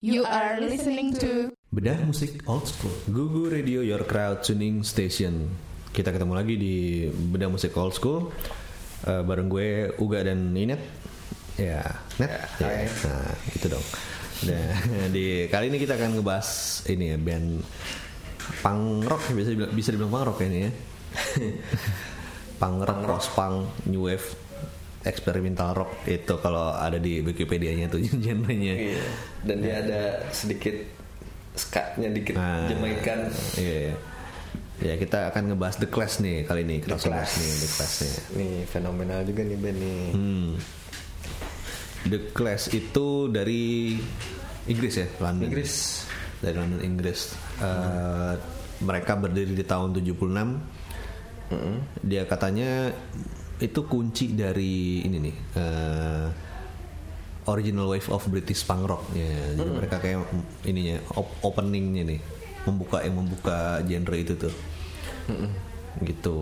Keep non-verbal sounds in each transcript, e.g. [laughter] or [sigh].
You are listening to Bedah musik old school. Gugu Radio Your Crowd Tuning Station. Kita ketemu lagi di Bedah musik old school. Eh, Bareng gue Uga dan Inet. Ya, Net? Ya, hai. Nah, gitu dong. Nah, [laughs] di kali ini kita akan ngebahas ini ya band punk rock. Bisa dibilang, bisa dibilang punk rock ya ini ya. [laughs] punk rock, post punk, new wave, experimental rock itu kalau ada di Wikipedia-nya tuh [laughs] genrenya. Iya. Dan dia ada sedikit skatnya dikit Nah, Jamaikan. Iya. Ya kita akan ngebahas The Clash nih kali ini kita The Clash. nih The Clash nih. Nih fenomenal juga nih band nih. Hmm. The Clash itu dari Inggris ya, London. Inggris. Dari London Inggris. Eh, mereka berdiri di tahun 76. Dia katanya itu kunci dari ini nih. eh, original wave of British punk rock ya. Jadi mereka kayak ininya op- openingnya nih, membuka yang membuka genre itu tuh. Gitu.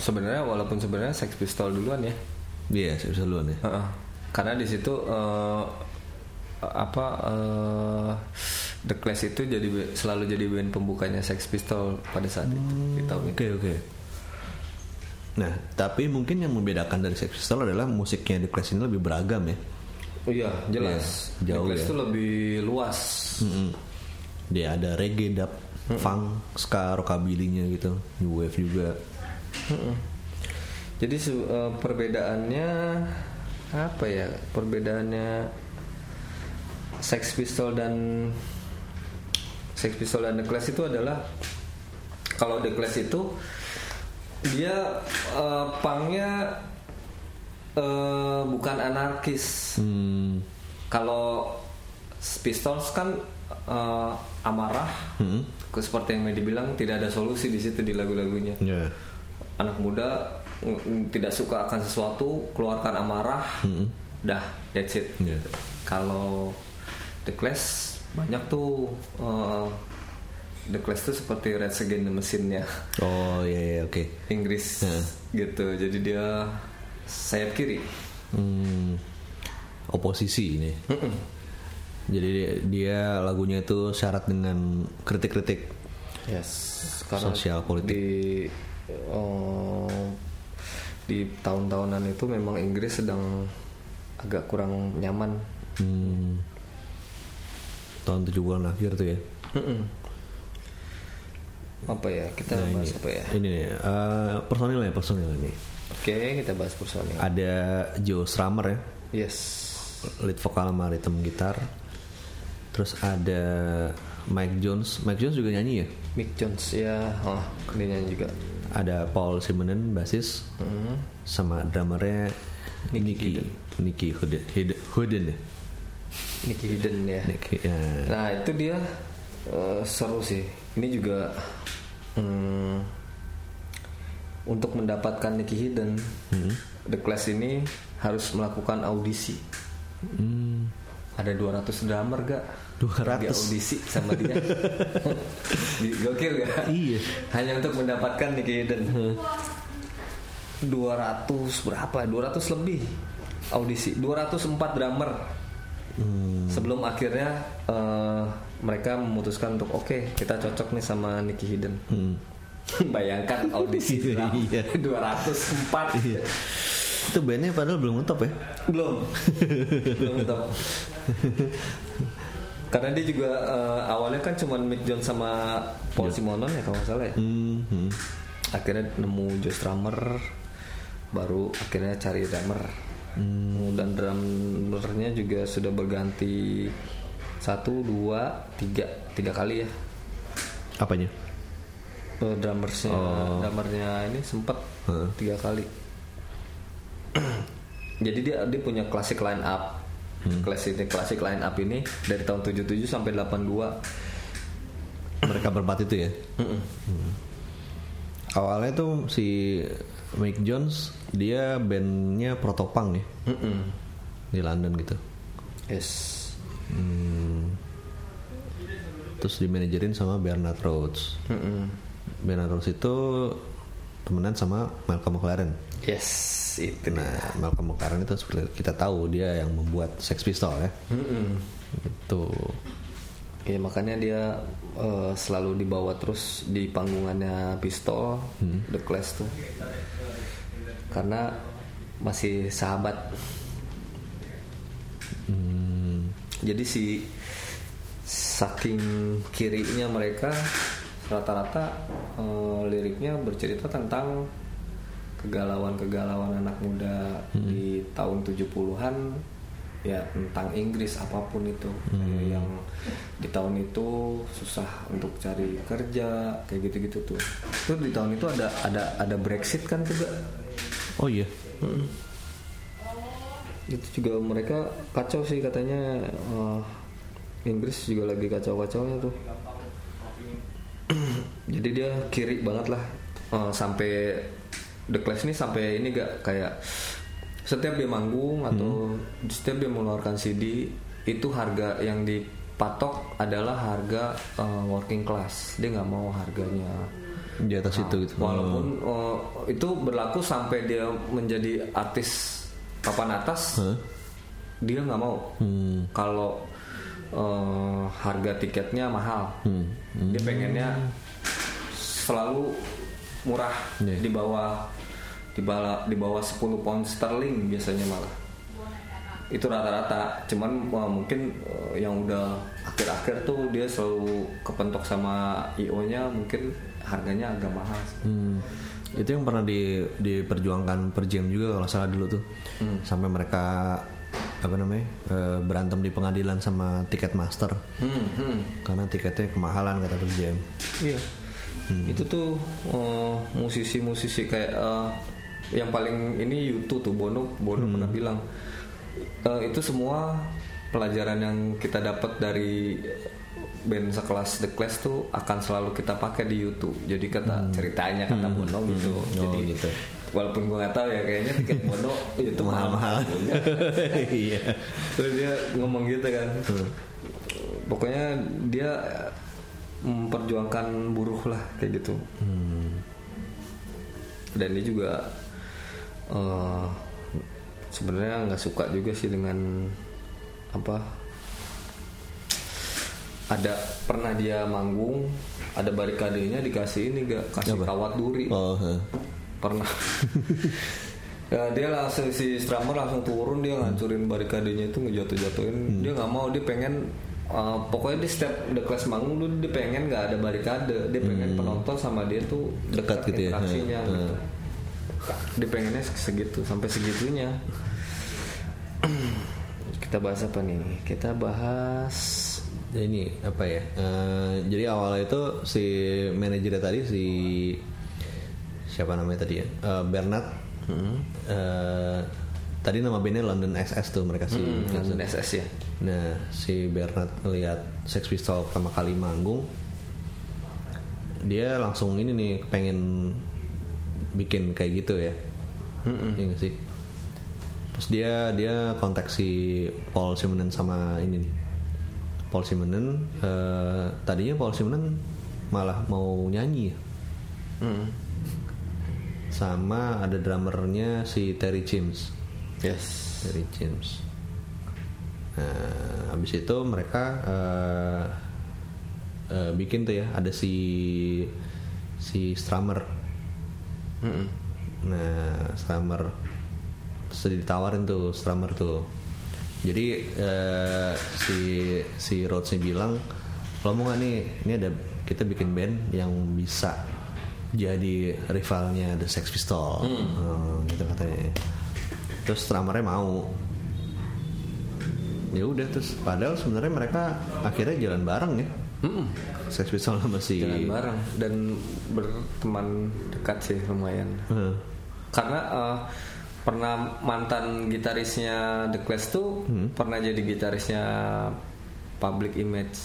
Sebenarnya walaupun sebenarnya Sex Pistol duluan ya. Iya, saya bisa duluan ya. Heeh. Karena di situ eh, apa eh, The Clash itu jadi selalu jadi band pembukanya Sex Pistol pada saat itu di tahun itu. Oke oke. Nah, tapi mungkin yang membedakan dari Sex Pistols adalah musiknya The Clash ini lebih beragam ya. Oh iya, jelas. Iya, jauh The Clash ya. itu lebih luas. Mm-mm. Dia ada reggae, dub, funk, ska, rockabilly-nya gitu, new wave juga. Mm-mm. Jadi se- eh, perbedaannya apa ya? Perbedaannya Sex Pistol dan Sex Pistol dan The Clash itu adalah kalau The Clash itu dia eh, punknya eh, bukan anarkis. Hmm. Kalau Pistols kan eh, amarah, Hmm. seperti yang Medi bilang tidak ada solusi di situ di lagu-lagunya Ya. anak muda tidak suka akan sesuatu keluarkan amarah dah that's it Ya. kalau The Clash banyak tuh uh, The Clash tuh seperti Red Against the Machine-nya Oh iya iya oke. Inggris gitu jadi dia sayap kiri Hmm. Oposisi ini. Jadi dia, dia lagunya itu syarat dengan kritik-kritik. yes Sosial politik. di uh, di tahun-tahunan itu memang Inggris sedang agak kurang nyaman Hmm. Tahun 70-an akhir tuh ya. Mm-mm. Apa ya kita Nah, bahas ini, apa ya? Ini nih, eh, personil ya personil ini. Oke kita bahas personil. Ada Joe Strummer ya, Yes. lead vokal sama rhythm gitar. Terus ada Mike Jones, Mike Jones juga nyanyi ya. Mick Jones ya, oh dia nyanyi juga. Ada Paul Simonen basis, Mm. sama drummernya Nicky Nicky Hooden, Hooden ya. Nicky Hidden ya. Nicky, ya. Nah itu dia eh, seru sih. Ini juga mm, untuk mendapatkan Nicky Hidden, The Clash ini harus melakukan audisi. Hmm, Ada 200 drummer gak? 200? Dia audisi sama dia. [laughs] Di- Gokil gak? Iya. Hanya untuk mendapatkan Nicky Hidden. 200 berapa? 200 lebih audisi. 204 drummer. Sebelum akhirnya eh, mereka memutuskan untuk oke kita cocok nih sama Nicky Hidden. [laughs] Bayangkan audisi [laughs] Iya. 204 Iya. Itu bandnya padahal belum ngetop ya. belum belum tahu karena dia juga eh, awalnya kan cuma Mick Jones sama Paul Simonon ya kalau nggak salah ya Hmm, hmm. akhirnya nemu Joe Strummer baru akhirnya cari drummer dan drummernya juga sudah berganti satu dua tiga tiga kali ya Apanya? Eh, drummersnya drummernya ini sempet Heeh. tiga kali [clears throat] jadi dia dia punya klasik line up klasik klasik line up ini dari tahun 77 sampai 82 Mereka berempat itu ya. Hmm. Awalnya tuh si Mike Jones dia bandnya protopunk ya Mm-mm. di London gitu. yes Hmm. Terus dimanajerin sama Bernard Rhodes. Mm-mm. Bernard Rhodes itu temenan sama Malcolm McLaren. Yes, itu. Nah, Malcolm McLaren itu seperti kita tahu dia yang membuat Sex Pistol ya. Mm-mm. Itu. Ya makanya dia eh, selalu dibawa terus di panggungannya pistol, The Clash tuh. Karena masih sahabat. Jadi si saking kirinya mereka rata-rata eh, liriknya bercerita tentang kegalauan-kegalauan anak muda di tahun 70-an ya tentang Inggris apa pun itu. Kayak yang di tahun itu susah untuk cari kerja kayak gitu-gitu tuh. Itu di tahun itu ada ada ada Brexit kan juga? Oh iya. itu juga mereka kacau sih katanya eh, Inggris juga lagi kacau-kacaunya tuh [clears throat] jadi dia kiri banget lah Eh, sampai The Clash ini sampai ini gak kayak setiap dia manggung atau setiap dia mengeluarkan CD itu harga yang dipatok adalah harga eh, working class dia nggak mau harganya Di atas itu gitu. walaupun eh, itu berlaku sampai dia menjadi artis papan atas Hah? dia nggak mau Hmm. kalau eh, harga tiketnya mahal Hmm. dia pengennya selalu murah Iya. di bawah di bawah di bawah 10 pound sterling biasanya malah itu rata-rata cuman wah, mungkin eh, yang udah akhir-akhir tuh dia selalu kepentok sama IO nya mungkin harganya agak mahal Hmm. Itu yang pernah di, diperjuangkan per jam juga kalau salah dulu tuh. Sampai mereka apa namanya eh, berantem di pengadilan sama tiket master hmm, hmm. karena tiketnya kemahalan kata per jam. Iya. Itu tuh eh, musisi-musisi kayak eh, yang paling ini YouTube tuh Bono Bono pernah bilang eh, itu semua pelajaran yang kita dapat dari band sekelas The Clash tuh akan selalu kita pakai di YouTube. Jadi kata ceritanya kata Bono gitu. Oh, Jadi gitu. Walaupun gue nggak tahu ya kayaknya tiket Bono [laughs] itu mahal-mahal. [laughs] Iya. Terus dia ngomong gitu kan. Pokoknya dia memperjuangkan buruh lah kayak gitu. Dan dia juga eh, sebenarnya nggak suka juga sih dengan apa? Ada pernah dia manggung, ada barikadenya dikasih ini gak kasih Apa? kawat duri Oh. Pernah [laughs] ya dia langsung si Strammer langsung turun dia ngancurin barikadenya itu ngejatuh-jatuhin Hmm. dia nggak mau dia pengen uh, pokoknya di setiap the class manggung dulu dia pengen nggak ada barikade dia pengen penonton sama dia tuh Hmm. Dekat gitu ya. interaksinya Hmm. gitu. dia pengennya segitu sampai segitunya [clears throat] kita bahas apa nih kita bahas Ya ini apa ya? eh, jadi awalnya itu si manajernya tadi si siapa namanya tadi ya? Eh, Bernard. Eh, tadi nama bandnya London SS tuh mereka sih. hmm, London SS ya Nah si Bernard ngeliat Sex Pistol pertama kali manggung, dia langsung ini nih pengen bikin kayak gitu ya. Iya nggak sih? Terus dia dia kontak si Paul Simonon sama ini nih. Paul Simonon eh, tadinya Paul Simonon malah mau nyanyi ya. Hmm. Sama ada drummernya si Terry James. yes Terry James. Nah, habis itu mereka eh, eh, bikin tuh ya ada si si Strammer. Mm-mm. Nah, Strammer terus ditawarin tuh Strammer tuh. Jadi eh, si si Rhodesnya bilang, kalau mau nih, ini ada kita bikin band yang bisa jadi rivalnya The Sex Pistol, Hmm, gitu katanya. Terus Strammernya mau. Ya udah terus, padahal sebenarnya mereka akhirnya jalan bareng ya. Mm-mm. Sex Pistol sama si. jalan bareng dan berteman dekat sih lumayan Heeh. karena eh, pernah mantan gitarisnya The Clash tuh pernah jadi gitarisnya Public Image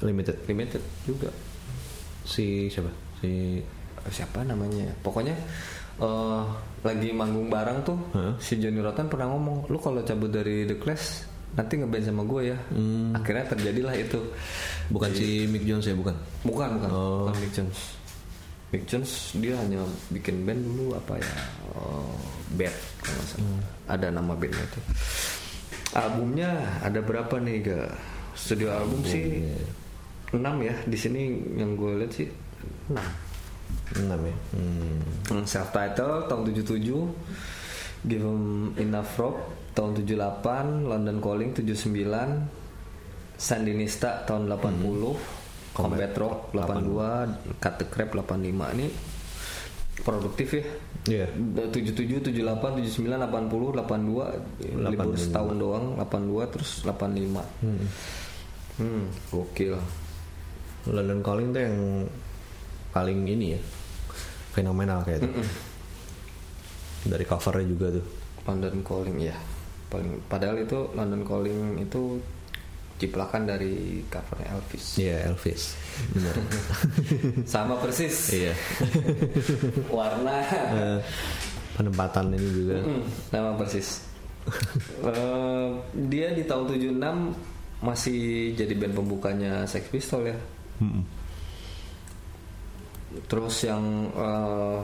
Limited. Limited juga Si siapa? Si siapa namanya ya? pokoknya eh, lagi manggung bareng tuh Hah? si Johnny Rotten pernah ngomong lu kalau cabut dari The Clash nanti ngeband sama gue ya akhirnya terjadilah itu bukan si Mick Jones ya bukan? bukan bukan Oh. bukan Mick Jones Mick Jones dia hanya bikin band dulu apa ya oh, kalau salah. Hmm. ada nama bandnya itu albumnya ada berapa nih ga studio album sih iya. enam ya di sini yang gue lihat sih enam enam ya? Hmm. self title tahun 77 Give 'em Enough Rock tahun 78 London Calling 79 Sandinista tahun 80 Combat Rock 82 Cut the Crap 85 ini produktif ya? Iya. 77, 78, 79, 80, 82 libur setahun doang 82 terus 85 hmm. gokil. London Calling tuh yang paling ini ya fenomenal kayak itu. Dari covernya juga tuh. London Calling ya paling padahal itu London Calling itu ciplakan dari covernya Elvis. Iya Elvis. Benar. [laughs] Sama persis. Iya. [laughs] Warna. Eh, penempatan ini juga. Mm, sama persis. [laughs] Eh, dia di tahun 76 masih jadi band pembukanya Sex Pistol ya. Mm-mm. Terus yang eh,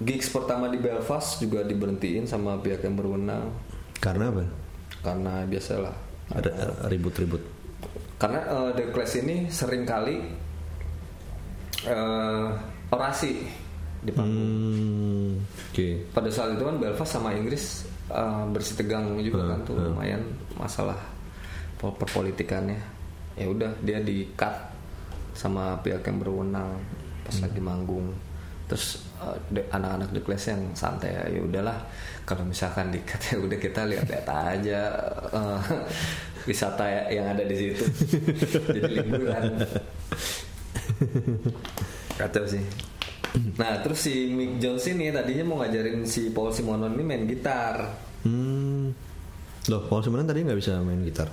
gigs pertama di Belfast juga diberhentiin sama pihak yang berwenang. Karena apa? Karena biasalah. Ada ribut-ribut. Karena eh, The Clash ini sering kali eh, orasi di panggung. Hmm, oke. Pada saat itu kan Belfast sama Inggris uh, bersih tegang juga kan tuh lumayan masalah per- perpolitikannya. Ya udah dia di cut sama pihak yang berwenang pas lagi manggung. Terus uh, de- anak-anak The Clash yang santai ya ya udahlah kalau misalkan di cut ya udah kita lihat-lihat aja uh, wisata yang ada di situ. [laughs] Jadi liburan. Kacau sih. Nah terus si Mick Jones ini tadinya mau ngajarin si Paul Simonon ini main gitar. Hmm. loh Paul Simon tadi nggak bisa main gitar?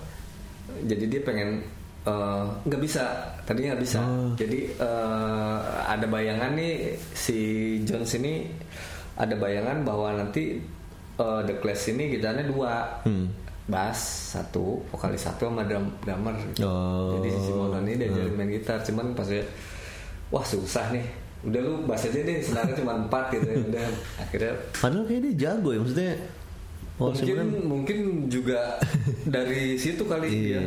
Jadi dia pengen eh, nggak bisa. Tadinya nggak bisa. Jadi eh, ada bayangan nih si Jones ini ada bayangan bahwa nanti eh, The Clash ini gitarnya dua. Bass satu vokalis satu sama drum drummer Oh, jadi si Simonon ini diajarin main gitar. Cuman pas dia wah susah nih. Udah lu bass aja deh senarnya cuma empat gitu ya. Udah. Akhirnya padahal kayak dia jago ya maksudnya. Paul mungkin Simon. mungkin juga dari situ kali Iya. dia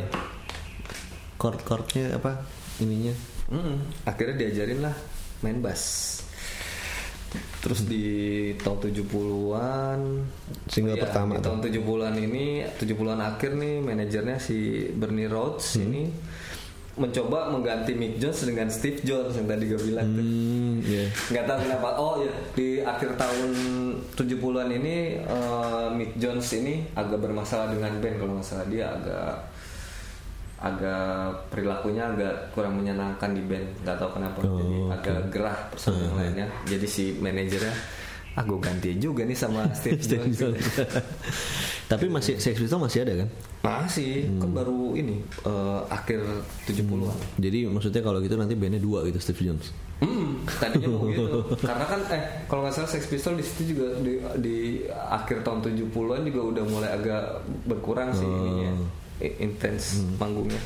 chord-chordnya apa ininya Mm-mm. akhirnya diajarin lah main bass terus di tahun 70-an Single iya, pertama di tahun 70-an ini 70-an akhir nih manajernya si Bernie Rhodes Hmm. ini mencoba mengganti Mick Jones dengan Steve Jones yang tadi gue bilang tuh. hmm, iya nggak tahu kenapa oh ya di akhir tahun 70-an ini eh, Mick Jones ini agak bermasalah dengan band kalau nggak salah dia agak agak perilakunya agak kurang menyenangkan di band nggak tahu kenapa. Oh, jadi oke. agak gerah bersama yang lainnya. Jadi si manajernya ah gue ganti juga nih sama [laughs] Steve Jones tapi masih Sex Pistols masih ada kan? Masih. Kan baru ini eh, akhir 70-an jadi maksudnya kalau gitu nanti bandnya dua gitu Steve Jones Hmm, tadinya mau gitu. [laughs] Karena kan eh kalau nggak salah Sex Pistols di situ juga di, di akhir tahun 70-an juga udah mulai agak berkurang sih ininya. Intens manggungnya.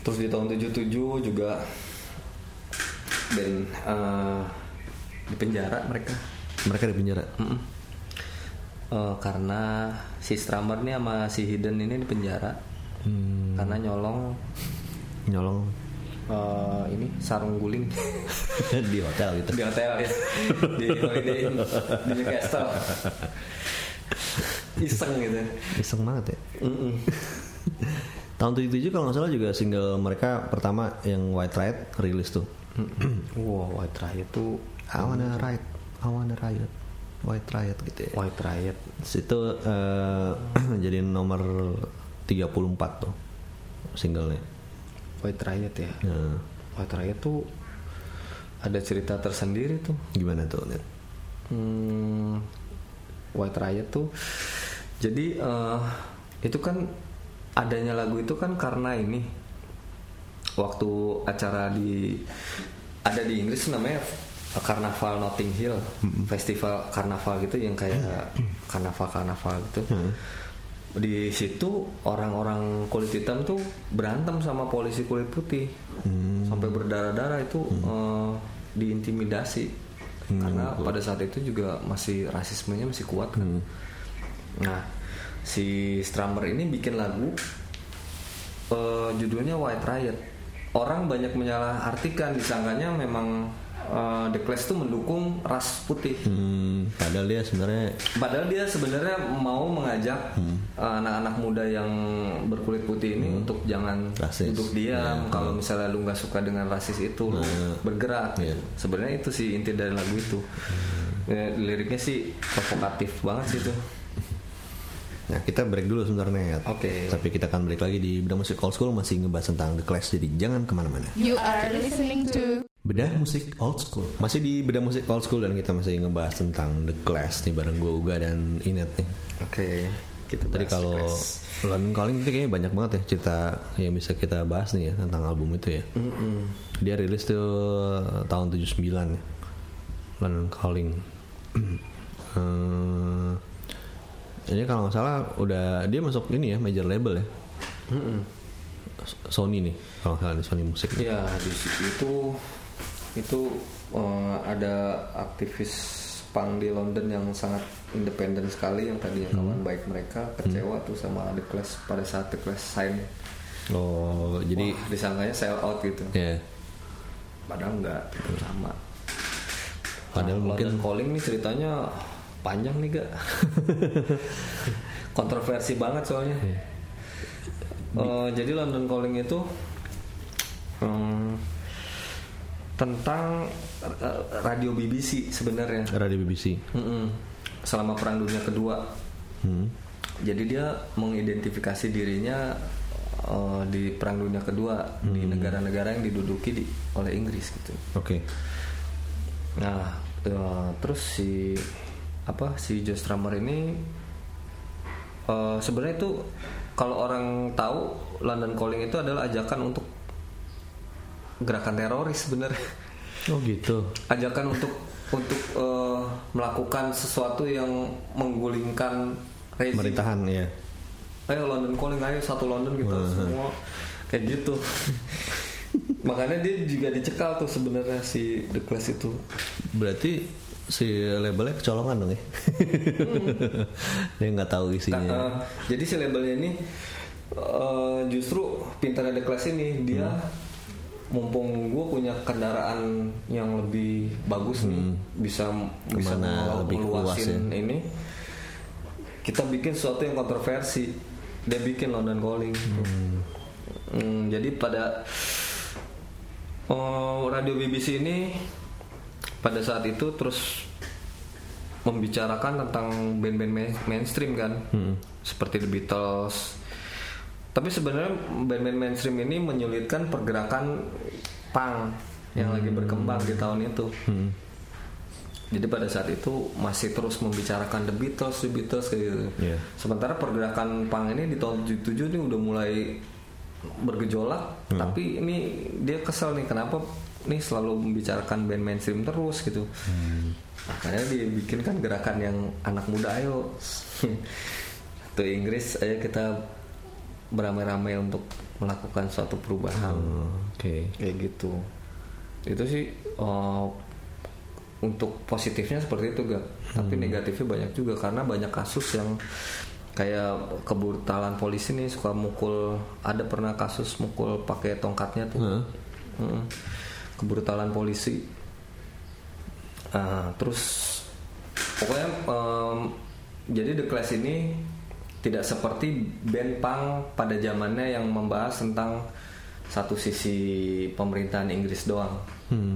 Terus di tahun 77 juga band eh, di penjara mereka. mereka di penjara Mm-mm. Eh, karena si Strammer nih sama si Hidden ini di penjara. Hmm, Karena nyolong nyolong eh, ini sarung guling. [laughs] di hotel gitu di hotel ya [laughs] di holiday di Newcastle iseng gitu. Iseng banget ya? [laughs] Tahun 77 kalau nggak salah juga single mereka pertama yang White Riot rilis tuh. Wow White Riot tuh I wanna riot I wanna riot White Riot gitu ya. White Riot. Itu eh, [clears throat] jadi nomor 34 tuh singlenya. White Riot ya? Nah, White Riot tuh ada cerita tersendiri tuh. Gimana tuh Net? hmm, White Riot tuh jadi eh, itu kan adanya lagu itu kan karena ini. Waktu acara di ada di Inggris namanya Karnaval Notting Hill festival karnaval gitu yang kayak karnaval karnaval gitu. Di situ orang-orang kulit hitam tuh berantem sama polisi kulit putih. Sampai berdarah-darah itu eh, diintimidasi. Karena pada saat itu juga masih rasismenya masih kuat kan nah si Strammer ini bikin lagu eh, judulnya White Riot orang banyak menyalahartikan disangkanya memang eh, The Clash tuh mendukung ras putih Hmm, padahal dia sebenarnya Padahal dia sebenarnya mau mengajak Hmm. uh, anak-anak muda yang berkulit putih ini untuk jangan Rasis. duduk diam. Kalau misalnya lu nggak suka dengan rasis itu, lu bergerak. Iya. Sebenarnya itu sih inti dari lagu itu. Ya, liriknya sih provokatif banget sih itu. Nah kita break dulu sebentar Net Oke. Tapi kita akan balik lagi di Bedah Musik Old School Masih ngebahas tentang The Clash Jadi jangan ke mana-mana You are listening to Bedah Musik Old School Masih di Bedah Musik Old School Dan kita masih ngebahas tentang The Clash nih Bareng gue Uga dan Inet nih Oke. Kita Tadi kalau. London Calling itu kayaknya banyak banget ya cerita yang bisa kita bahas nih ya tentang album itu ya. Dia rilis tuh tahun 79 ya. London Calling. [clears throat] Eh, ini kalau nggak salah udah dia masuk ini ya major label ya. Mm-mm. Sony nih kalau nggak salah Sony Musik. Ya di situ itu itu eh, ada aktivis punk di London yang sangat independen sekali yang tadinya kawan baik mereka kecewa tuh sama The Clash pada saat The Clash sign. Oh jadi Wah, disangkanya sell out gitu. Ya padahal enggak sama. Padahal Nah, mungkin- London Calling nih ceritanya panjang nih gak [laughs] kontroversi banget soalnya Iya. Eh, jadi London Calling itu hmm, tentang eh, radio BBC sebenarnya radio BBC. Mm-mm. selama perang dunia kedua Hmm. jadi dia mengidentifikasi dirinya eh, di perang dunia kedua di negara-negara yang diduduki di, oleh Inggris gitu Oke. Nah, eh, terus si apa si Joe Strummer ini eh, sebenarnya itu kalau orang tahu London Calling itu adalah ajakan untuk gerakan teroris sebenarnya. Oh gitu. Ajakan untuk untuk eh, melakukan sesuatu yang menggulingkan rezim. Pemerintahan ya. Ayo London Calling, ayo satu London gitu semua kayak gitu. [laughs] Makanya dia juga dicekal tuh sebenarnya si The Clash itu. Berarti si labelnya kecolongan dong ya. [laughs] Dia nggak tahu Nah, isinya. eh, jadi si labelnya ini eh, justru pintarnya The Clash ini. Dia mumpung gue punya kendaraan yang lebih bagus nih bisa bisa Ke mana melu- lebih luas meluasin ini. Kita bikin sesuatu yang kontroversi. Dia bikin London Calling. Hmm, jadi pada oh, radio BBC ini pada saat itu terus membicarakan tentang band-band main- mainstream kan. Seperti The Beatles. Tapi sebenarnya band-band mainstream ini menyulitkan pergerakan punk yang lagi berkembang di tahun itu. Jadi pada saat itu masih terus membicarakan The Beatles, The Beatles kayak gitu. Iya. Sementara pergerakan punk ini di tahun 77 ini udah mulai bergejolak, tapi ini dia kesel nih kenapa nih selalu membicarakan band mainstream terus gitu. Makanya dia bikin kan gerakan yang anak muda ayo. [laughs] Tuh Inggris ayo kita beramai-ramai untuk melakukan suatu perubahan Oh, Oke. kayak gitu itu sih uh, untuk positifnya seperti itu gak tapi negatifnya banyak juga karena banyak kasus yang kayak kebrutalan polisi nih suka mukul ada pernah kasus mukul pakai tongkatnya tuh Heeh. Mm-mm. Kebrutalan polisi Ah, terus pokoknya em, jadi The Clash ini tidak seperti band punk pada zamannya yang membahas tentang satu sisi pemerintahan Inggris doang.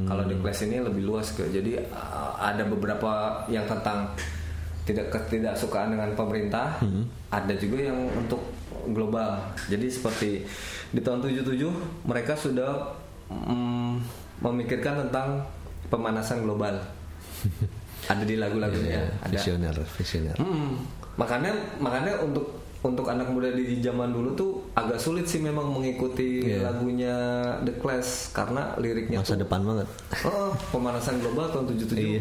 Kalau The Clash ini lebih luas ke. Jadi uh, ada beberapa yang tentang tidak ketidaksukaan dengan pemerintah, ada juga yang untuk global. Jadi seperti di tahun 77 mereka sudah mm, memikirkan tentang pemanasan global. ada di lagu-lagunya, Iya, ada. visioner, visioner. Mm, makanya makanya untuk untuk anak muda di zaman dulu tuh agak sulit sih memang mengikuti Iya. lagunya The Clash karena liriknya Masa tuh depan banget. oh pemanasan global tahun 77 Iya.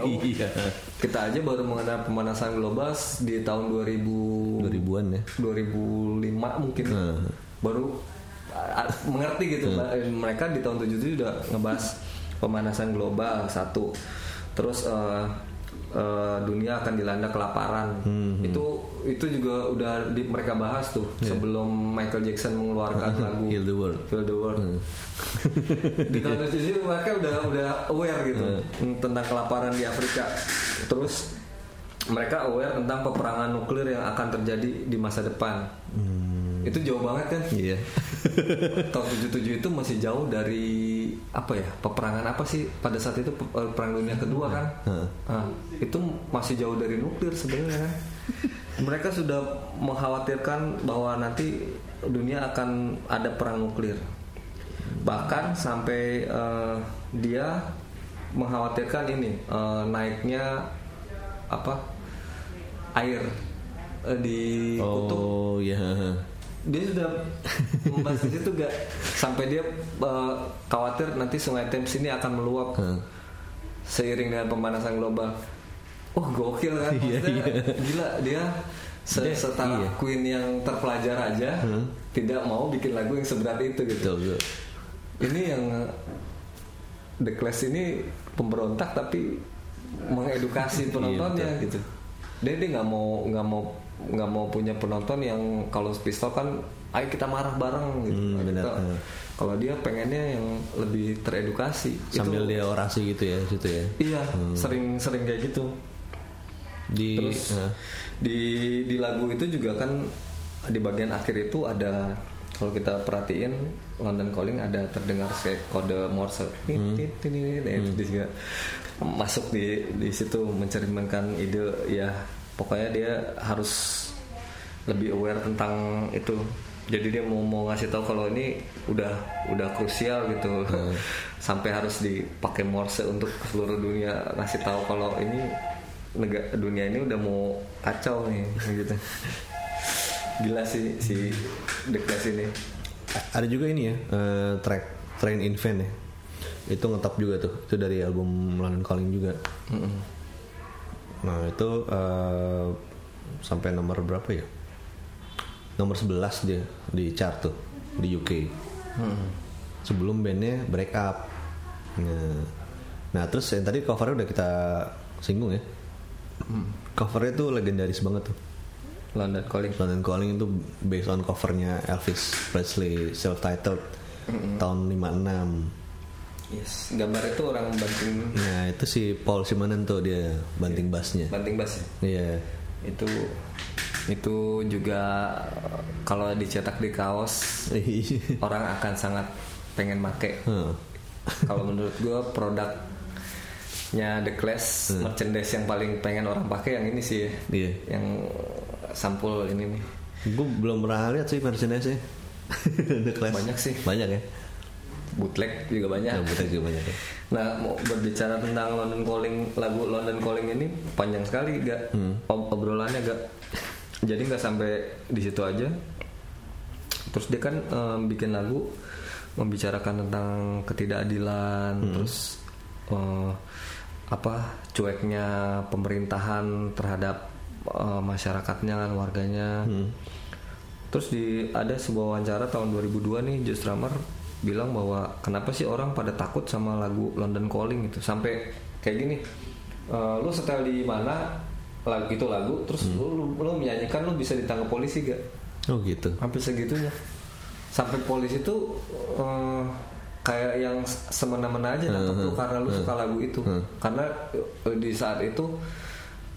Oh, [laughs] Iya. kita aja baru mengenal pemanasan global di tahun 2000 2000-an ya. 2005 mungkin Hmm. baru mengerti gitu Mbak. Eh, mereka di tahun 77 udah ngebahas pemanasan global satu. Terus eh, eh, dunia akan dilanda kelaparan. Itu itu juga udah di- mereka bahas tuh sebelum Michael Jackson mengeluarkan [laughs] lagu Heal the World. Heal the World. [laughs] Di tahun 77 mereka udah udah aware gitu tentang kelaparan di Afrika. Terus mereka aware tentang peperangan nuklir yang akan terjadi di masa depan itu jauh banget kan? Iya. [laughs] tahun 77 itu masih jauh dari apa ya peperangan apa sih? Pada saat itu eh, perang dunia kedua kan? Heeh. Ah, itu masih jauh dari nuklir sebenarnya kan? Mereka sudah mengkhawatirkan bahwa nanti dunia akan ada perang nuklir. Bahkan sampai eh, dia mengkhawatirkan ini eh, naiknya apa air di kutub. Oh iya. Dia sudah membahas di situ gak sampai dia uh, khawatir nanti sungai Thames ini akan meluap Hmm. seiring dengan pemanasan global. Oh gokil kan? Iya, Maksudnya, iya. Gila dia se Dia- setara iya. Queen yang terpelajar aja tidak mau bikin lagu yang seberat itu gitu. Betul, betul. Ini yang The Clash ini pemberontak tapi mengedukasi penontonnya gitu. Dia dia nggak mau nggak mau nggak mau punya penonton yang kalau pistol kan, ayo kita marah bareng gitu. Hmm, benar, kita- hmm. Kalau dia pengennya yang lebih teredukasi. Sambil Itu- dia orasi gitu ya situ ya. Iya, sering sering kayak gitu. Di Terus eh, di di lagu itu juga kan di bagian akhir itu ada kalau kita perhatiin London Calling ada terdengar kayak kode Morse. Tit. Nah, Dia juga masuk di di situ mencerminkan ide ya pokoknya dia harus lebih aware tentang itu. Jadi dia mau mau ngasih tahu kalau ini udah udah krusial gitu. [laughs] Sampai harus dipakai Morse untuk seluruh dunia ngasih tahu kalau ini negara dunia ini udah mau kacau nih [laughs] gitu gila sih si The Clash ini ada juga ini ya eh, track Train in Van ya. Itu ngetop juga tuh. Itu dari album London Calling juga. Nah, itu eh, sampai nomor berapa ya? Nomor 11 dia di chart tuh di UK. Sebelum bandnya break up. Nah, nah terus yang tadi covernya udah kita singgung ya. Covernya tuh legendaris banget tuh. London Calling London Calling itu based on covernya Elvis Presley self-titled tahun 56. Yes gambar itu orang banting Nah itu si Paul Simonon tuh dia banting bassnya. banting bass ya? Iya. itu itu juga kalau dicetak di kaos [laughs] orang akan sangat pengen make Heeh. kalau menurut gue produknya The Clash merchandise yang paling pengen orang pakai yang ini sih Iya. yang sampul ini nih Gue belum pernah lihat sih merchandise-nya. [laughs] The Clash. Banyak sih. Banyak ya. Bootleg juga banyak Ya, butek juga banyak ya. Nah, mau berbicara tentang London Calling, lagu London Calling ini panjang sekali, gak? Ob- Obrolannya gak? Jadi nggak sampai di situ aja. Terus dia kan em, bikin lagu membicarakan tentang ketidakadilan, terus eh, apa cueknya pemerintahan terhadap eh, masyarakatnya kan warganya. Terus di ada sebuah wawancara tahun 2002 nih Joe Strummer bilang bahwa kenapa sih orang pada takut sama lagu London Calling itu sampai kayak gini. "Eh, lu setel di mana lagu itu lagu terus lu, lu, lu menyanyikan lu bisa ditangkap polisi gak? Oh gitu. Hampir segitunya. Sampai polisi tuh eh, kayak yang semena-mena aja nangkep lu karena lu suka lagu itu. Karena eh, di saat itu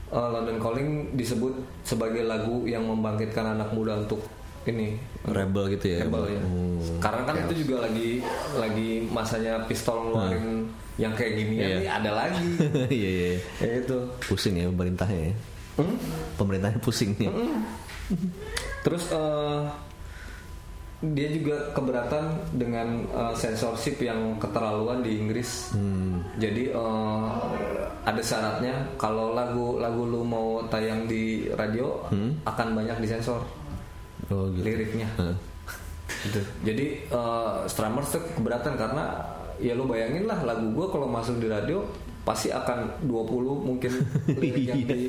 London Calling disebut sebagai lagu yang membangkitkan anak muda untuk ini Rebel gitu ya. Rebel ya. Hmm. Karena kan itu juga lagi lagi masanya pistol ngeluarin yang kayak gini Iya. nih ada lagi. [laughs] Iya iya. Kayak gitu. Pusing ya pemerintahnya ya. Hmm? Pemerintahnya pusing nih. Terus eh, dia juga keberatan dengan uh, censorship yang keterlaluan di Inggris. Hmm. Jadi uh, ada syaratnya kalau lagu-lagu lu mau tayang di radio akan banyak disensor Oh gitu. liriknya. Gitu. Jadi uh, Strummers tuh keberatan karena ya lu bayangin lah lagu gue kalau masuk di radio pasti akan 20 mungkin [laughs] lirik yang di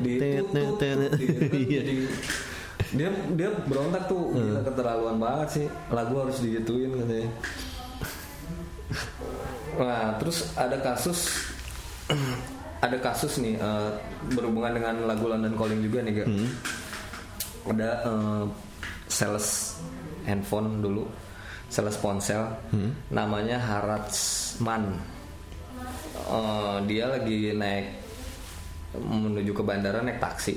di tet, tut, tet. gitu. [laughs] Iya. Dia dia berontak tuh gila keterlaluan banget sih lagu harus digituin katanya nah terus ada kasus [clears throat] ada kasus nih eh, berhubungan dengan lagu London Calling juga nih gak ada eh, sales handphone dulu sales ponsel. Namanya Haratsman Eh, dia lagi naik menuju ke bandara naik taksi.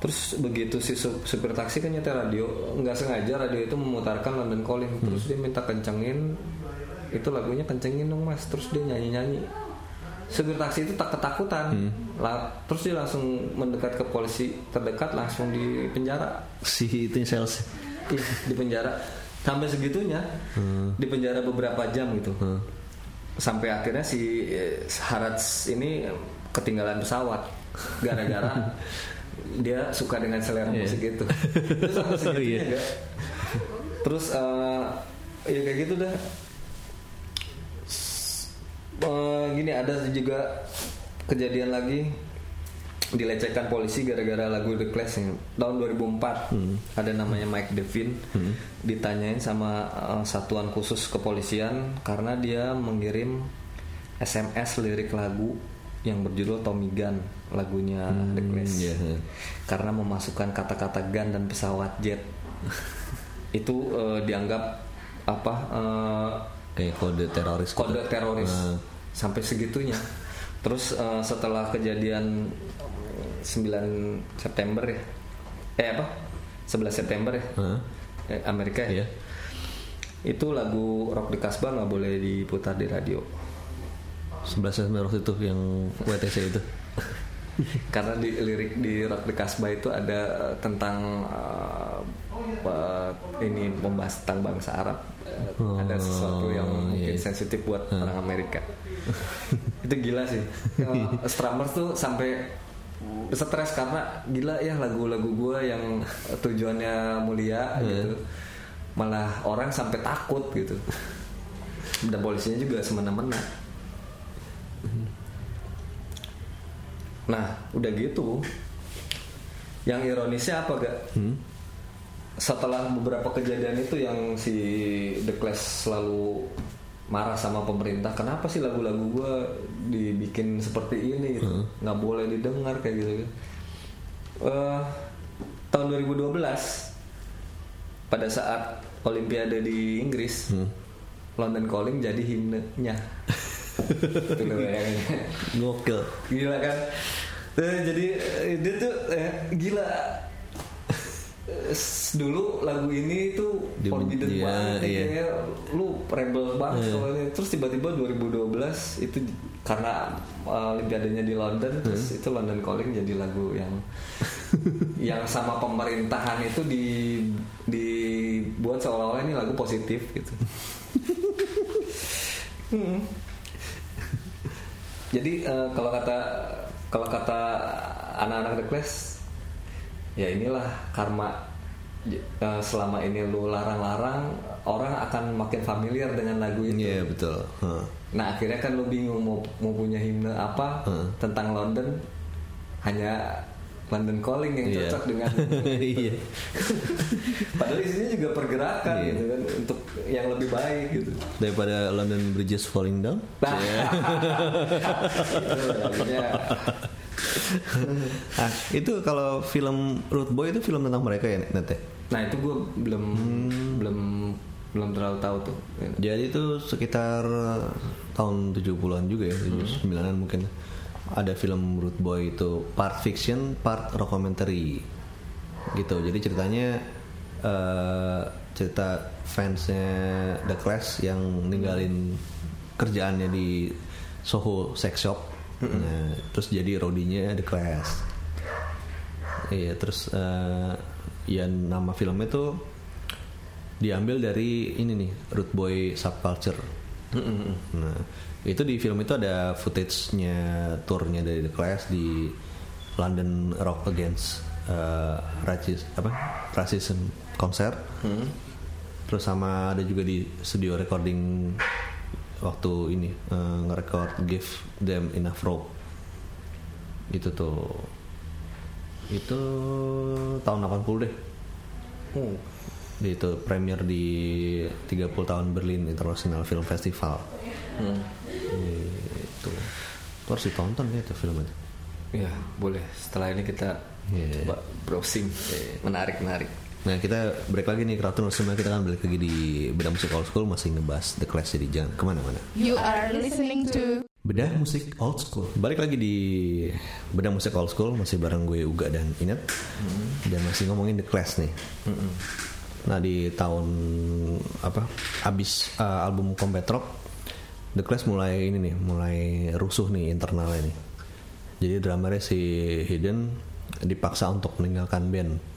Terus begitu si sup- supir taksi kan nyetel radio, nggak sengaja radio itu memutarkan London Calling. Terus dia minta kencengin, itu lagunya kencengin dong mas. Terus dia nyanyi nyanyi. Supir taksi itu tak ketakutan, Lah, terus dia langsung mendekat ke polisi terdekat, langsung di penjara. Si itu sales. Iya, di penjara. Sampai segitunya, di penjara beberapa jam gitu. Sampai akhirnya si eh, Harats ini ketinggalan pesawat gara-gara [laughs] dia suka dengan selera Iya. musik itu. Terus [laughs] segitunya Iya. nggak? Terus eh, ya kayak gitu dah. Eh, gini ada juga kejadian lagi dilecehkan polisi gara-gara lagu The Clash yang tahun 2004 ada namanya Mike Devin ditanyain sama uh, satuan khusus kepolisian karena dia mengirim SMS lirik lagu yang berjudul Tommy Gun lagunya The Clash iya. karena memasukkan kata-kata gun dan pesawat jet [laughs] itu uh, dianggap apa uh, Kayak kode teroris. gitu. kode teroris Ah. sampai segitunya. Terus eh, setelah kejadian 9 September ya, eh apa? 11 September ya, Hah? eh, Amerika ya. Iya. Itu lagu Rock di Kasbah nggak boleh diputar di radio 11 September waktu itu yang WTC itu. [laughs] karena di lirik di Rock di Kasbah itu ada eh, tentang eh, ini membahas tentang bangsa Arab. Eh, ada sesuatu yang mungkin iya. sensitif buat orang Amerika. [laughs] itu gila sih. [laughs] Eh, Strummers tuh sampai stres karena gila ya lagu-lagu gue yang tujuannya mulia gitu. Malah orang sampai takut gitu. Dan polisinya juga semena-mena. Nah, udah gitu. Yang ironisnya apa gak? Setelah beberapa kejadian itu yang si The Clash selalu marah sama pemerintah, kenapa sih lagu-lagu gue dibikin seperti ini gitu, nggak boleh didengar kayak gitu. kan. Eh, tahun 2012 pada saat Olimpiade di Inggris, London Calling jadi himnenya. [laughs] Bayangin. Gokil. Gila kan? Eh, jadi eh, dia tuh eh, gila. Eh, Dulu lagu ini tuh Di- forbidden iya, banget, iya. lu rebel banget kalau ini. Terus tiba-tiba 2012 itu karena uh, Olimpiadanya di London, terus itu London Calling jadi lagu yang [laughs] yang sama pemerintahan itu di dibuat seolah-olah ini lagu positif gitu. [laughs] Hmm. Jadi eh, kalau kata kalau kata anak-anak The Clash, ya inilah karma. Eh, selama ini lu larang-larang, orang akan makin familiar dengan lagu itu. Iya betul. Hah. Nah akhirnya kan lu bingung mau mau punya himne apa Hmm. tentang London, hanya London Calling yang Iya. cocok dengan. [laughs] Iya. [laughs] Padahal isinya juga pergerakan Iya. gitu kan untuk yang lebih baik gitu. Daripada London Bridges Falling Down. Nah, [laughs] itu lagunya. [laughs] Ah, itu kalau film Root Boy itu film tentang mereka ya Net ya? Nah itu gue belum belum belum terlalu tahu tuh. Jadi itu sekitar tahun 70-an juga ya, 79-an mungkin. Ada film Root Boy itu part fiction, part documentary. Gitu. Jadi ceritanya eh, cerita fansnya The Clash yang ninggalin kerjaannya di Soho Sex Shop. Nah, terus jadi roadinya The Clash. Iya, terus eh, ya nama filmnya tuh diambil dari ini nih root boy subculture. Nah itu di film itu ada footage-nya turnya dari The Clash di London Rock Against uh, racis apa racism konser. Terus sama ada juga di studio recording waktu ini uh, nge-record Give Them Enough Rope. Itu tuh itu tahun 80 deh. Hmm. Itu premier di 30 tahun Berlin International Film Festival. Hmm. Itu. Itu harus ditonton ya itu film itu. Ya boleh. Setelah ini kita Iya. coba browsing. Menarik menarik. Nah kita break lagi nih Kraton Semua kita kan balik lagi di Beda Musik Old School. Masih ngebahas The Clash jadi jangan ke mana-mana. You are listening to Bedah Musik Old School. Balik lagi di Bedah Musik Old School. Masih bareng gue Uga dan Inet Dan masih ngomongin The Clash nih. Nah di tahun apa Abis uh, album Combat Rock The Clash mulai ini nih Mulai rusuh nih internalnya nih. Jadi drummernya si Hidden Dipaksa untuk meninggalkan band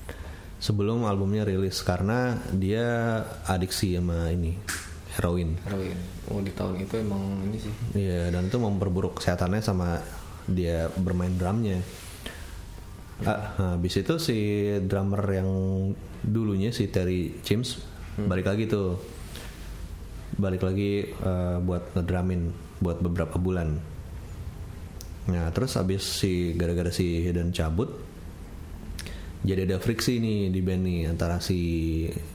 Sebelum albumnya rilis Karena dia adiksi sama ini Heroin Heroin. Oh di tahun itu emang ini sih. Iya dan itu memperburuk kesehatannya sama dia bermain drumnya. Ah, nah, habis itu si drummer yang dulunya si Terry Chims balik lagi tuh, balik lagi eh, buat ngedramin buat beberapa bulan. Nah terus habis si gara-gara si Hidden cabut, jadi ada friksi nih di band nih antara si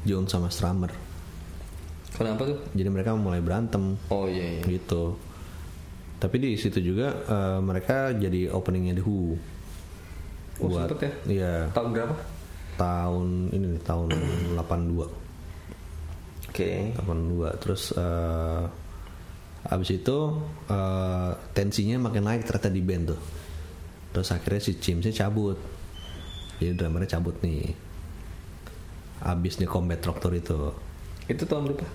John sama Strammer. Kenapa tuh? Jadi mereka mulai berantem Oh iya iya. gitu. Tapi di situ juga eh, mereka jadi openingnya The Who. Oh, sempet ya? Iya, Tahun berapa? tahun ini nih, tahun 82. Oke. 82. Terus eh abis itu eh, tensinya makin naik ternyata di band tuh. Terus akhirnya si Chimsnya cabut. Jadi drummernya cabut nih. Abis di Combat Rock itu. Itu tahun berapa?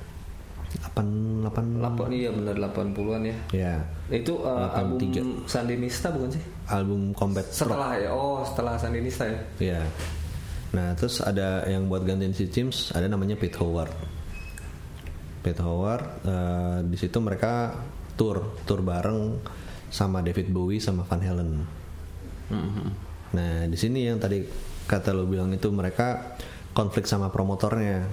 8 8 Lapor iya benar 80-an ya. Ya, Itu uh, album 83. Sandinista bukan sih? album Combat Rock. Setelah ya. Oh, setelah Sandinista ya. Iya. Nah, terus ada yang buat gantiin si James, ada namanya Pete Howard. Pete Howard, eh, di situ mereka tour, tour bareng sama David Bowie sama Van Halen. Nah, di sini yang tadi kata lo bilang itu mereka konflik sama promotornya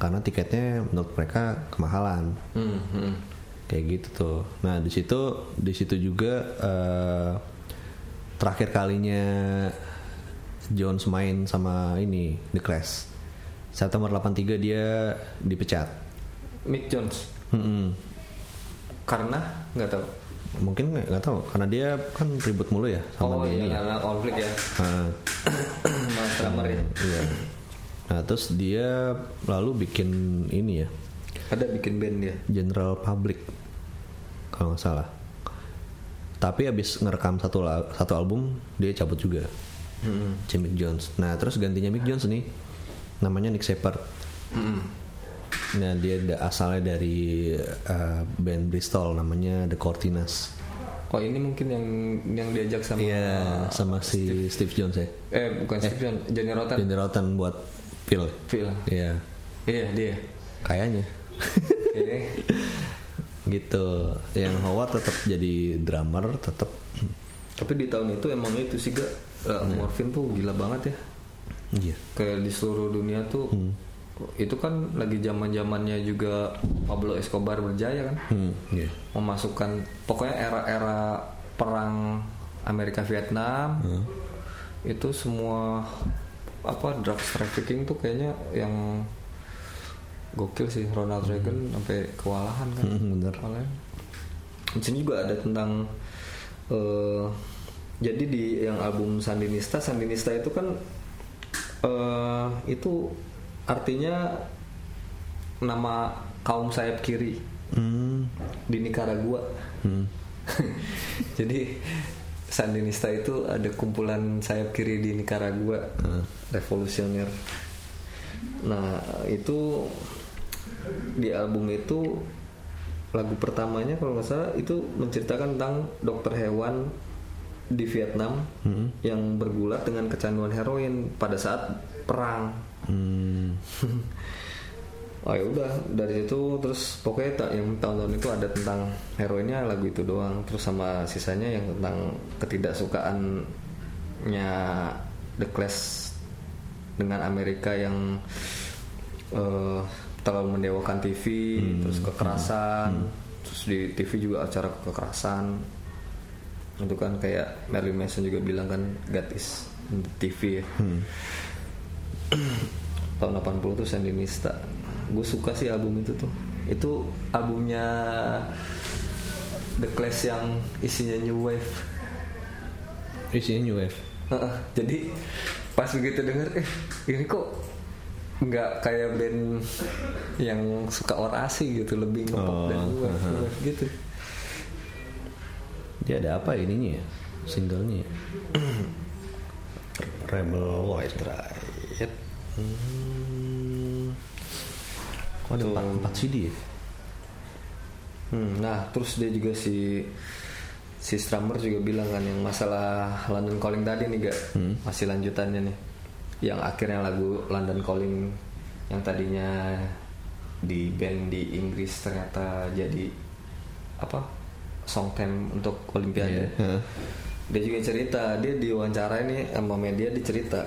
karena tiketnya menurut mereka kemahalan Hmm, hmm. kayak gitu tuh. Nah di situ di situ juga eh, terakhir kalinya Jones main sama ini The Clash. September 83 dia dipecat. Mick Jones. Mm-mm. Karena nggak tahu. Mungkin nggak tahu karena dia kan ribut mulu ya sama oh dia iya ya. karena konflik ya. [clears throat] Nah, drummer ya. iya. Nah terus dia lalu bikin ini ya Ada bikin band dia. General Public kalau nggak salah. Tapi abis ngerekam satu satu album dia cabut juga. Hmm. si Mick Jones. Nah terus gantinya Mick Jones nih namanya Nick Shepard. Hmm. Nah dia da- asalnya dari uh, band Bristol namanya The Cortinas. Oh ini mungkin yang yang diajak sama Iya sama si Steve Jones ya. eh bukan Steve Jones, Johnny Rotten. Johnny Rotten buat Phil. Phil. Iya Iya dia. kayaknya [laughs] gitu. Yang Howard tetap jadi drummer tetap. Tapi di tahun itu emang itu sih gak morfin tuh gila banget ya. Iya. Kayak di seluruh dunia tuh itu kan lagi zaman zamannya juga Pablo Escobar berjaya kan, Hmm, iya. memasukkan pokoknya era-era perang Amerika Vietnam itu semua apa drugs trafficking tuh kayaknya yang gokil sih Ronald Reagan sampai kewalahan kan. Hmm, bener. Di sini juga ada tentang eh, jadi di yang album Sandinista, Sandinista itu kan eh itu artinya nama kaum sayap kiri Hmm, di Nicaragua. hmm. [laughs] Jadi Sandinista itu ada kumpulan sayap kiri di Nicaragua, revolusioner. Nah itu di album itu lagu pertamanya kalau nggak salah itu menceritakan tentang dokter hewan di Vietnam yang bergulat dengan kecanduan heroin pada saat perang. Hmm. [laughs] oh ya udah. Dari situ terus pokoknya yang tahun-tahun itu ada tentang heroinnya lagu itu doang. Terus sama sisanya yang tentang ketidaksukaannya The Clash dengan Amerika yang eh, terlalu mendewakan TV terus kekerasan. Terus di TV juga acara kekerasan. Itu kan kayak Marilyn Manson juga bilang kan God is in the TV ya tahun 80 tuh Sandinista gue suka sih album itu tuh. Itu albumnya The Clash yang isinya new wave. Isinya new wave? Heeh, jadi pas begitu denger eh ini kok nggak kayak band yang suka orasi gitu lebih ngepop Oh, dan new wave gitu. Dia ada apa ininya ya? Singlenya ya? [clears throat] Rebel White Right. Hmm. kok ada empat, empat CD ya? Hmm, nah terus dia juga si si Strammer juga bilang kan yang masalah London Calling tadi nih gak? Masih lanjutannya nih. Yang akhirnya lagu London Calling yang tadinya di band di Inggris ternyata jadi apa song theme untuk Olimpiade. Iya. dia juga cerita dia diwawancara ini sama media dicerita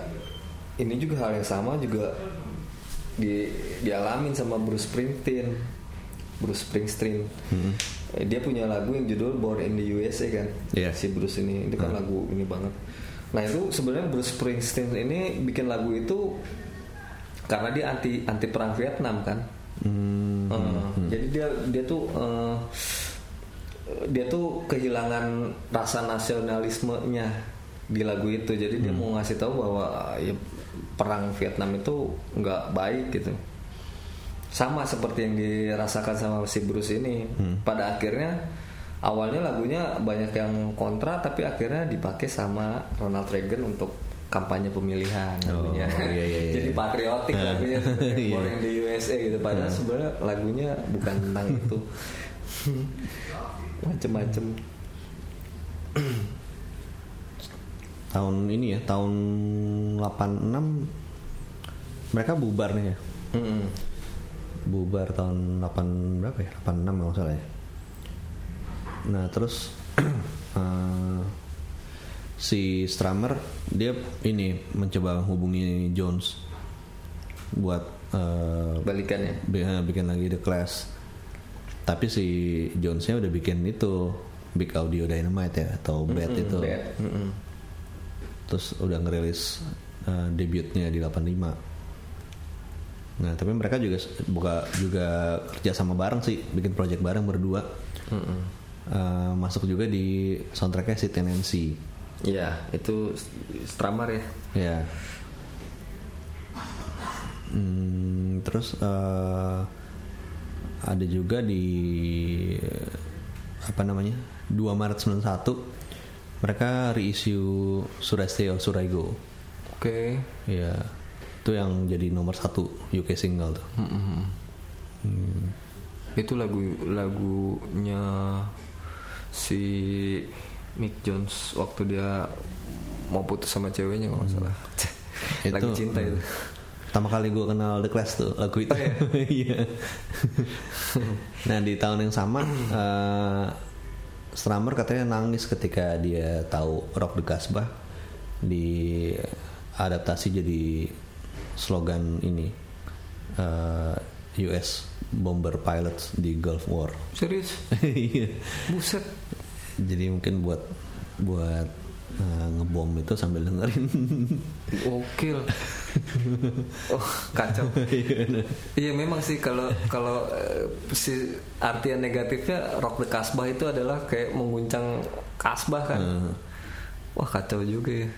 ini juga hal yang sama juga di dialamin sama Bruce Springsteen. Bruce Springsteen. Eh, dia punya lagu yang judul Born in the USA kan? Iya. si Bruce ini. Itu kan lagu ini banget. Nah itu sebenarnya Bruce Springsteen ini bikin lagu itu karena dia anti anti perang Vietnam kan? Hmm. Eh, jadi dia dia tuh eh, dia tuh kehilangan rasa nasionalismenya di lagu itu. Jadi dia mau ngasih tahu bahwa ya, perang Vietnam itu nggak baik gitu. Sama seperti yang dirasakan sama si Bruce ini. Pada akhirnya awalnya lagunya banyak yang kontra tapi akhirnya dipakai sama Ronald Reagan untuk kampanye pemilihan. Oh, lagunya. iya, iya, iya. jadi patriotik lagunya [laughs] sebenarnya, Iya. Born in the USA gitu. Padahal sebenarnya lagunya bukan tentang itu. [laughs] Macem-macem tahun ini ya tahun 86 mereka bubar nih ya Mm-mm. bubar tahun 8 berapa ya 86 kalau nggak salah ya nah terus [clears throat] eh, si Strammer dia ini mencoba hubungi Jones buat eh, balikannya bi- eh, bikin lagi The Clash tapi si Jonesnya udah bikin itu Big Audio Dynamite ya atau Bad itu Bad. Mm-mm. Terus udah ngerilis uh, debutnya di 85 nah tapi mereka juga buka juga kerja sama bareng sih bikin project bareng berdua. Mm-mm. Uh, masuk juga di soundtracknya si Tenancy Iya, itu Strammer ya. ya Hmm, terus uh, ada juga di apa namanya 2 Maret 91 mereka reissue Suresteo Suraigo Oke. Ya, itu yang jadi nomor satu UK single tuh. Itu lagu lagunya si Mick Jones waktu dia mau putus sama ceweknya kalau nggak salah. [laughs] Lagi Itu, cinta itu. Pertama kali gue kenal The Clash tuh lagu itu. [laughs] Iya. nah di tahun yang sama, [clears throat] eh Strammer katanya nangis ketika dia tahu Rock the Casbah di adaptasi jadi slogan ini eh, US bomber pilots di Gulf War. Serius? [laughs] Iya. Buset. Jadi mungkin buat buat eh, ngebom itu sambil dengerin. Gokil. [laughs] oh, kacau. Iya memang sih kalau kalau eh, si artian negatifnya rock the kasbah itu adalah kayak mengguncang kasbah kan. Hmm. Wah kacau juga ya.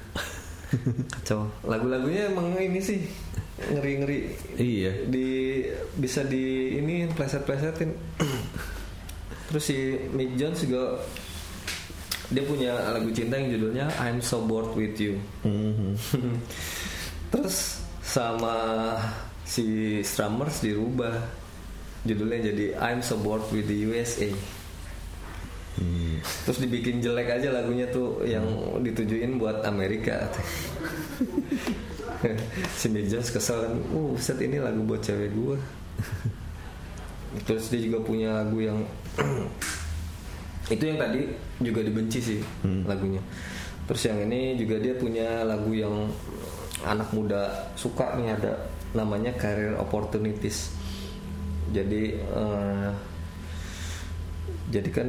kacau. Lagu-lagunya emang ini sih ngeri-ngeri. Iya. Di bisa di ini pleset-plesetin. [clears throat] Terus si Mick Jones juga dia punya lagu cinta yang judulnya I'm So Bored With You. Mhm. [laughs] Terus sama si Strummers dirubah judulnya jadi I'm so bored with the USA. Hmm. Terus dibikin jelek aja lagunya tuh yang ditujuin buat Amerika. [laughs] si Mick Jones kesel kan, uh set ini lagu buat cewek gue. [laughs] terus dia juga punya lagu yang [clears throat] itu yang tadi juga dibenci sih lagunya. Terus yang ini juga dia punya lagu yang anak muda suka nih ada namanya career opportunities. Jadi eh, jadi kan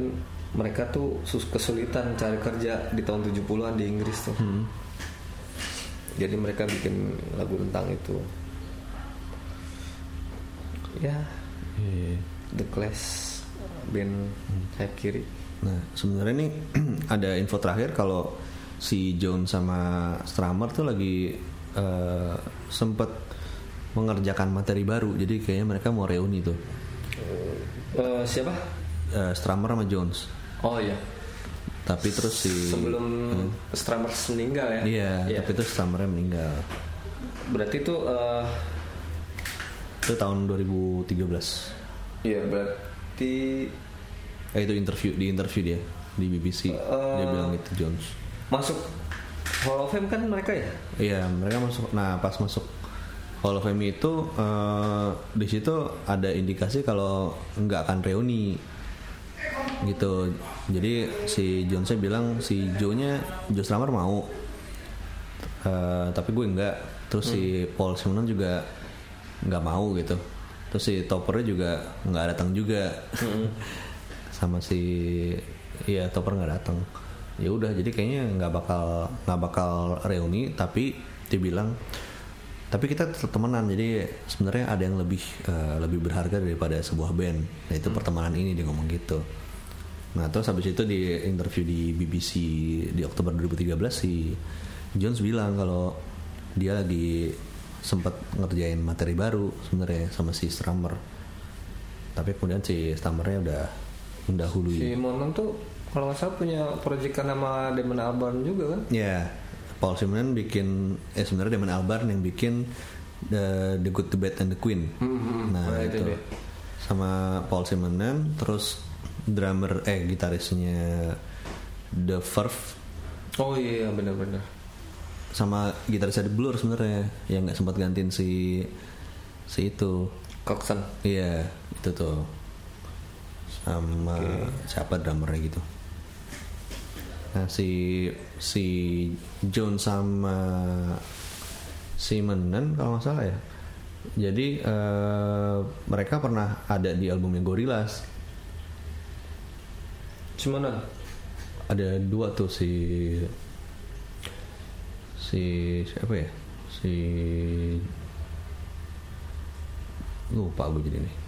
mereka tuh sus- kesulitan cari kerja di tahun 70-an di Inggris tuh. Jadi mereka bikin lagu tentang itu. Ya. Iya. The Clash band sayap kiri Nah, sebenarnya nih [clears throat] ada info terakhir kalau si John sama Stramer tuh lagi eh, sempet mengerjakan materi baru. Jadi kayaknya mereka mau reuni tuh. Eh, siapa Eh, Stramer sama Jones. oh iya Tapi terus si sebelum Stramers meninggal ya Iya, Iya. tapi terus Stramernya meninggal. berarti itu eh, Itu tahun 2013. iya berarti Eh itu interview di interview dia di BBC. dia Eh. bilang gitu Jones. masuk Hall of Fame kan mereka ya Iya, mereka masuk. Nah, pas masuk Hall of Fame itu eh, di situ ada indikasi kalau nggak akan reuni gitu. Jadi si Jonesnya bilang si Joe Strummer mau, Eh, tapi gue nggak. Terus si Paul Simonon juga nggak mau gitu. Terus si Toppernya juga nggak datang juga. [laughs] Sama si iya Topper nggak datang. Ya udah, jadi kayaknya nggak bakal nggak bakal reuni. Tapi dia bilang tapi kita tetap temenan jadi sebenarnya ada yang lebih eh, lebih berharga daripada sebuah band yaitu pertemanan ini dia ngomong gitu nah terus habis itu di interview di BBC di Oktober 2013 si Jones bilang kalau dia lagi sempat ngerjain materi baru sebenarnya sama si Strummer tapi kemudian si Strummernya udah mendahului si Monon tuh kalau nggak salah punya proyekan nama Damon Albarn juga kan Ya, Paul Simonon bikin eh sebenarnya Damon Albarn yang bikin The, The Good, The Bad and The Queen. Hmm, Nah, nah, itu itu. Sama Paul Simonon terus drummer eh gitarisnya The Verve oh iya benar-benar sama gitarisnya The Blur sebenarnya yang nggak sempat gantiin si si itu. Coxon Iya, itu tuh. Sama siapa drummernya gitu. Nah, si si John sama si Menon kalau nggak salah ya. Jadi eh, mereka pernah ada di albumnya Gorillaz. Simonon Ada dua tuh si si siapa ya? Si lupa gue jadi nih.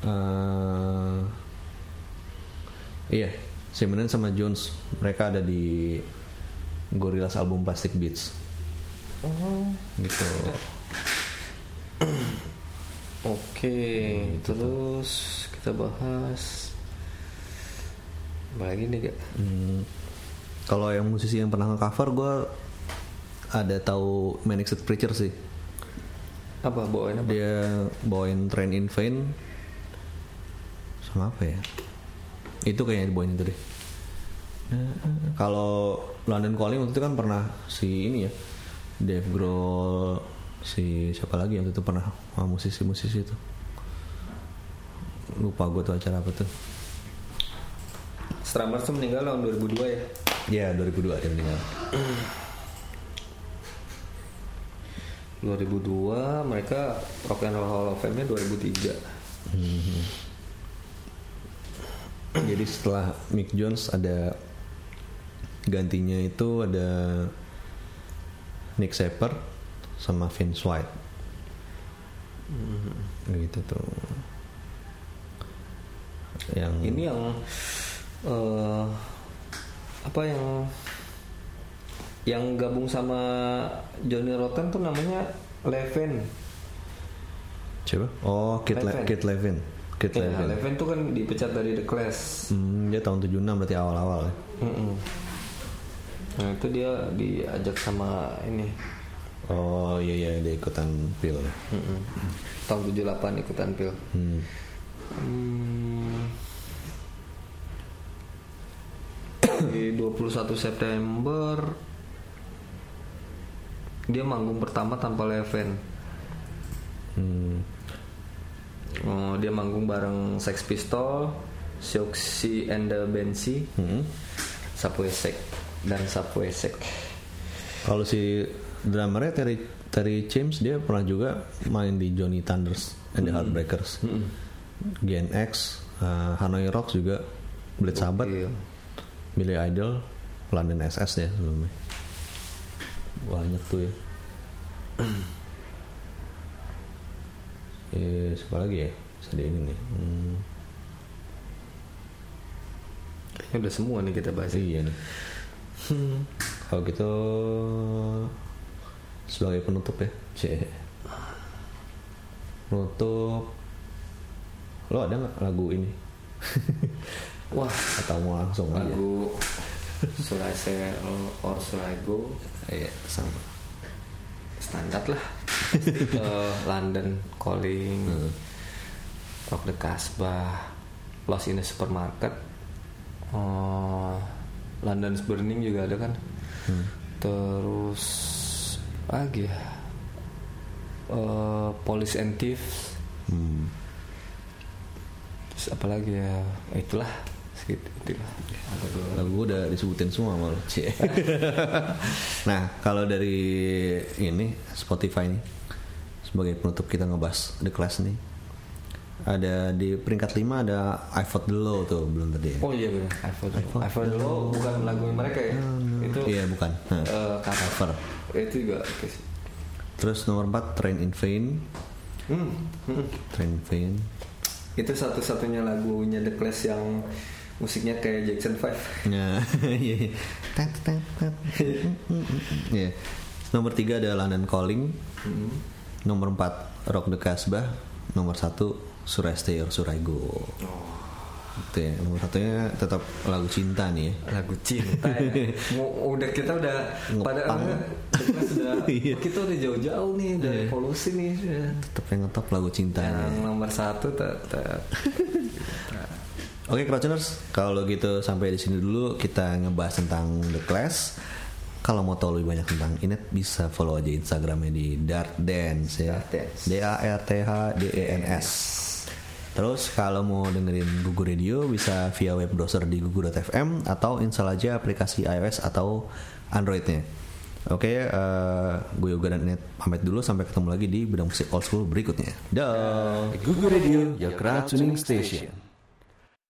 Eh, iya, Simonon sama Jones mereka ada di Gorillaz album Plastic Beats. oh Gitu. [clears throat] Oke, terus kita bahas apa lagi nih gak? Hmm, kalau yang musisi yang pernah nge-cover gue ada tahu Manic Street Preacher sih. Apa bawain apa? Dia bawain Train in Vain sama apa ya? Itu kayaknya dibawain itu deh. Kalau London Calling waktu itu kan pernah si ini ya, Dave Grohl, si siapa lagi yang itu pernah musisi-musisi itu. Lupa gue tuh acara apa tuh. Stramers tuh meninggal tahun 2002 ya. Ya 2002 dia meninggal. 2002 mereka Rock and Roll Hall of Fame-nya 2003. Jadi setelah Mick Jones ada gantinya itu ada Nick Shepard sama Vince White. Gitu tuh. Yang Ini yang eh, apa yang yang gabung sama Johnny Rotten tuh namanya Levin. siapa? Oh, Kit Le- Levin. Kit Levin. Kit Ya, Levin. Levin tuh kan dipecat dari The Clash. Hmm, dia tahun 76 berarti awal-awal ya. Mm-mm. Nah itu dia diajak sama ini Oh iya iya dia ikutan pil. Mm-mm. tahun 78 ikutan pil. Hmm. Hmm. Di 21 September dia manggung pertama tanpa Leven. Hmm. Oh, dia manggung bareng Sex Pistol, Sioxi and the Bensi, Hmm. Sapuesek dan Sapuesek. Kalau si drummernya Terry Terry James dia pernah juga main di Johnny Thunders and the Heartbreakers, GNX, uh, Hanoi Rocks juga, Bleed Sabbath, Gokil. Billy Idol, London SS ya sebelumnya. Banyak tuh ya. [clears throat] eh, siapa lagi ya? Sedih ini nih. Hmm, Kayaknya udah semua nih kita bahas. iya nih. Kalau gitu sebagai penutup ya, Cie. Penutup. Lo ada nggak lagu ini? [laughs] Wah, Atau mau langsung aja? lagu I Say or Should I Go Iya, sama. Standar lah. [laughs] Eh, London Calling, Rock the Casbah, Lost in the Supermarket, eh, London's Burning juga ada kan. Terus apa lagi ya, Eh, Police and Thieves, Hmm. terus apa lagi ya, itulah segitu itulah. Ada gue udah disebutin semua malu. [laughs] Nah, kalau dari ini Spotify nih sebagai penutup kita ngebahas The Clash nih. Ada di peringkat 5 ada I Fought the Law tuh belum tadi. ya? Oh iya benar. I Fought the. I Fought the Law bukan lagu mereka ya. Itu Iya bukan. Nah, eh, cover. Itu juga oke sih. Terus nomor 4 Train in Vain. Hmm, hmm. Train in Vain. Itu satu-satunya lagunya The Clash yang musiknya kayak Jackson 5. Ya, [laughs] iya. iya. Tet, tet, tet. Iya. Nomor 3 ada London Calling. Hmm. Nomor 4 Rock the Casbah. Nomor 1 Surai Stay or Surai Go. Itu ya. Nomor satunya tetap lagu cinta nih ya. Lagu cinta ya. [laughs] Mau- udah kita udah pada Ngepang. The Clash sudah [laughs] Iya. kita udah jauh-jauh nih dari evolusi nih. Tetap yang ngetop lagu cinta. Yang nomor satu tetap Oke Crouchers, kalau gitu sampai di sini dulu kita ngebahas tentang The Clash. Kalau mau tahu lebih banyak tentang Inet bisa follow aja Instagramnya di Dart Dance ya. D A R T H D E N S. Terus kalau mau dengerin Gugu Radio bisa via web browser di gugu.fm atau install aja aplikasi iOS atau Androidnya. Oke, eh, gue Yoga dan Inet pamit dulu sampai ketemu lagi di bidang musik old school berikutnya. Dah. Google Radio, your crowd tuning station.